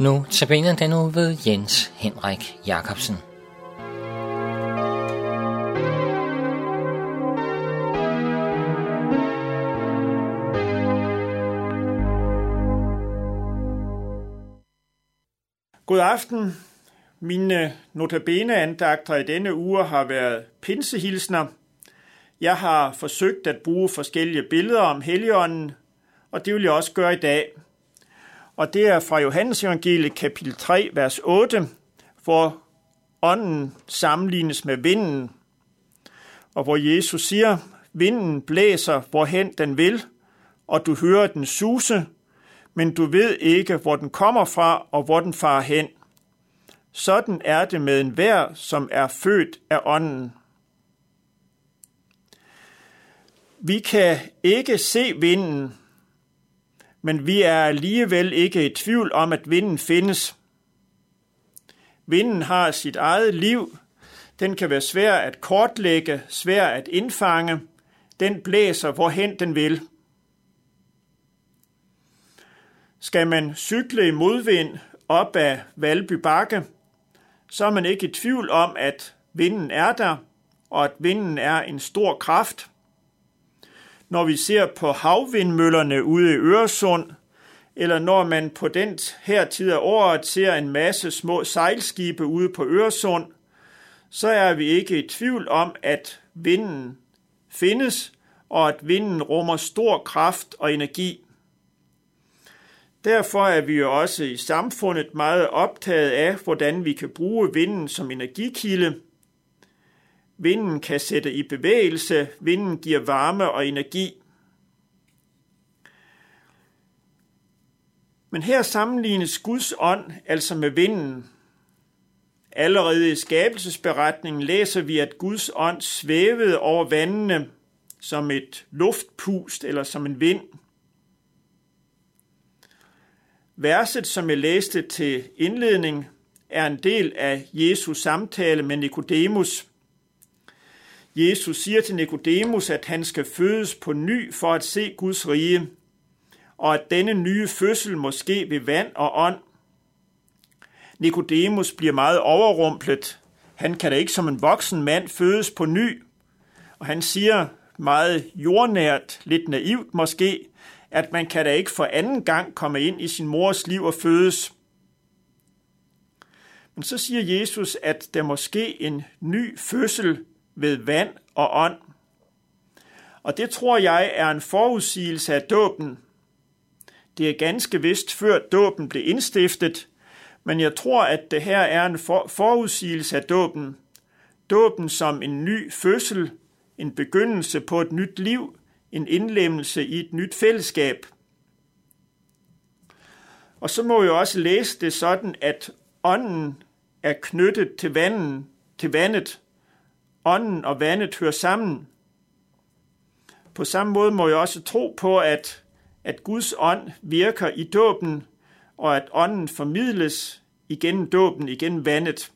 Nu tabiner den nu ved Jens Henrik Jacobsen. God aften. Mine øh, notabene-andagter i denne uge har været pinsehilsner. Jeg har forsøgt at bruge forskellige billeder om Helligånden, og det vil jeg også gøre i dag. Og det er fra Johannes evangeliet kapitel 3, vers 8, hvor ånden sammenlignes med vinden, og hvor Jesus siger, vinden blæser, hvorhen den vil, og du hører den suse, men du ved ikke, hvor den kommer fra og hvor den farer hen. Sådan er det med en vær, som er født af ånden. Vi kan ikke se vinden, men vi er alligevel ikke i tvivl om, at vinden findes. Vinden har sit eget liv. Den kan være svær at kortlægge, svær at indfange. Den blæser, hvorhen den vil. Skal man cykle i modvind op ad Valby Bakke, så er man ikke i tvivl om, at vinden er der, og at vinden er en stor kraft. Når vi ser på havvindmøllerne ude i Øresund, eller når man på den her tid af året ser en masse små sejlskibe ude på Øresund, så er vi ikke i tvivl om, at vinden findes, og at vinden rummer stor kraft og energi. Derfor er vi jo også i samfundet meget optaget af, hvordan vi kan bruge vinden som energikilde. Vinden kan sætte i bevægelse, vinden giver varme og energi. Men her sammenlignes Guds ånd altså med vinden. Allerede i skabelsesberetningen læser vi, at Guds ånd svævede over vandene som et luftpust eller som en vind – Verset, som jeg læste til indledning, er en del af Jesus samtale med Nikodemus. Jesus siger til Nikodemus, at han skal fødes på ny for at se Guds rige, og at denne nye fødsel må ske ved vand og ånd. Nikodemus bliver meget overrumplet. Han kan da ikke som en voksen mand fødes på ny. Og han siger meget jordnært, lidt naivt måske, at man kan da ikke for anden gang komme ind i sin mors liv og fødes. Men så siger Jesus, at der måske en ny fødsel ved vand og ånd. Og det tror jeg er en forudsigelse af dåben. Det er ganske vist før dåben blev indstiftet, men jeg tror, at det her er en forudsigelse af dåben. Dåben som en ny fødsel, en begyndelse på et nyt liv, en indlemmelse i et nyt fællesskab. Og så må jeg også læse det sådan, at ånden er knyttet til vandet, til vandet. Ånden og vandet hører sammen. På samme måde må jeg også tro på, at, at Guds ånd virker i dåben, og at ånden formidles igennem dåben, igennem vandet.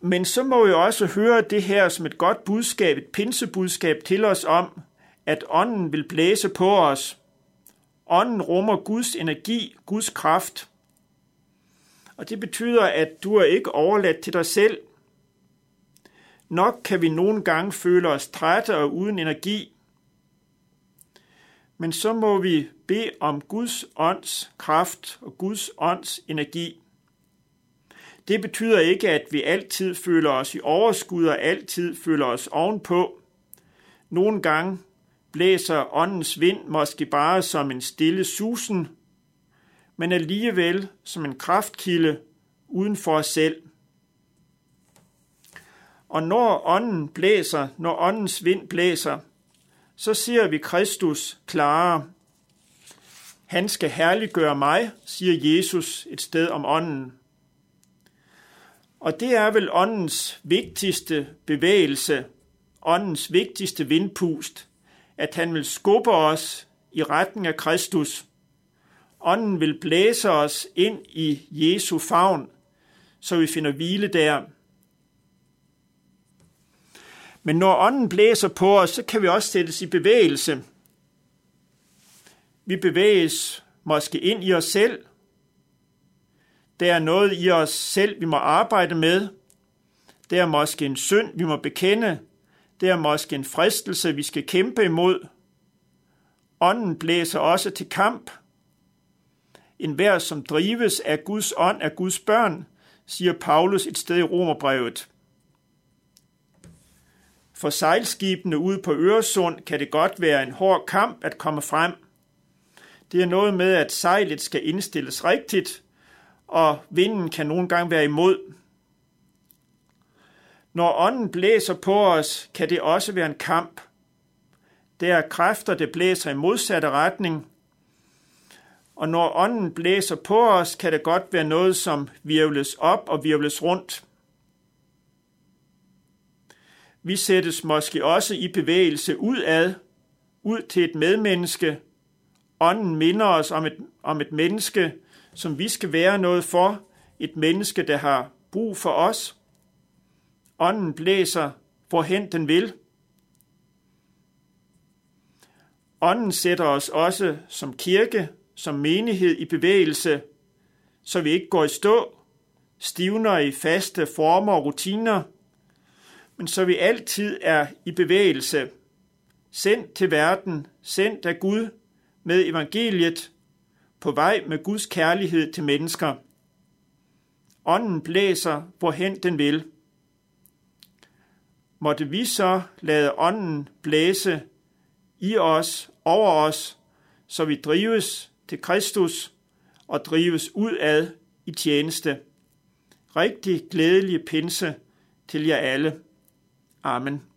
Men så må vi også høre det her som et godt budskab, et pinsebudskab til os om, at ånden vil blæse på os. Ånden rummer Guds energi, Guds kraft. Og det betyder, at du er ikke overladt til dig selv. Nok kan vi nogle gange føle os trætte og uden energi. Men så må vi bede om Guds ånds kraft og Guds ånds energi. Det betyder ikke, at vi altid føler os i overskud og altid føler os ovenpå. Nogle gange blæser åndens vind måske bare som en stille susen, men alligevel som en kraftkilde uden for os selv. Og når ånden blæser, når åndens vind blæser, så ser vi Kristus klare. Han skal herliggøre mig, siger Jesus et sted om ånden. Og det er vel åndens vigtigste bevægelse, åndens vigtigste vindpust, at han vil skubbe os i retning af Kristus. Ånden vil blæse os ind i Jesu favn, så vi finder hvile der. Men når ånden blæser på os, så kan vi også sættes i bevægelse. Vi bevæges måske ind i os selv. Der er noget i os selv, vi må arbejde med. Der er måske en synd, vi må bekende. Der er måske en fristelse, vi skal kæmpe imod. Ånden blæser også til kamp. En hver, som drives af Guds ånd, af Guds børn, siger Paulus et sted i Romerbrevet. For sejlskibene ude på Øresund kan det godt være en hård kamp at komme frem. Det er noget med, at sejlet skal indstilles rigtigt, og vinden kan nogle gange være imod. Når ånden blæser på os, kan det også være en kamp. Der er kræfter, der blæser i modsatte retning. Og når ånden blæser på os, kan det godt være noget, som virvles op og virvles rundt. Vi sættes måske også i bevægelse udad, ud til et medmenneske. Ånden minder os om et, om et menneske, som vi skal være noget for, et menneske, der har brug for os. Ånden blæser, hvorhen den vil. Ånden sætter os også som kirke, som menighed i bevægelse, så vi ikke går i stå, stivner i faste former og rutiner, men så vi altid er i bevægelse, sendt til verden, sendt af Gud med evangeliet, på vej med Guds kærlighed til mennesker. Ånden blæser, hvorhen den vil. Måtte vi så lade ånden blæse i os, over os, så vi drives til Kristus og drives udad i tjeneste. Rigtig glædelig pinse til jer alle. Amen.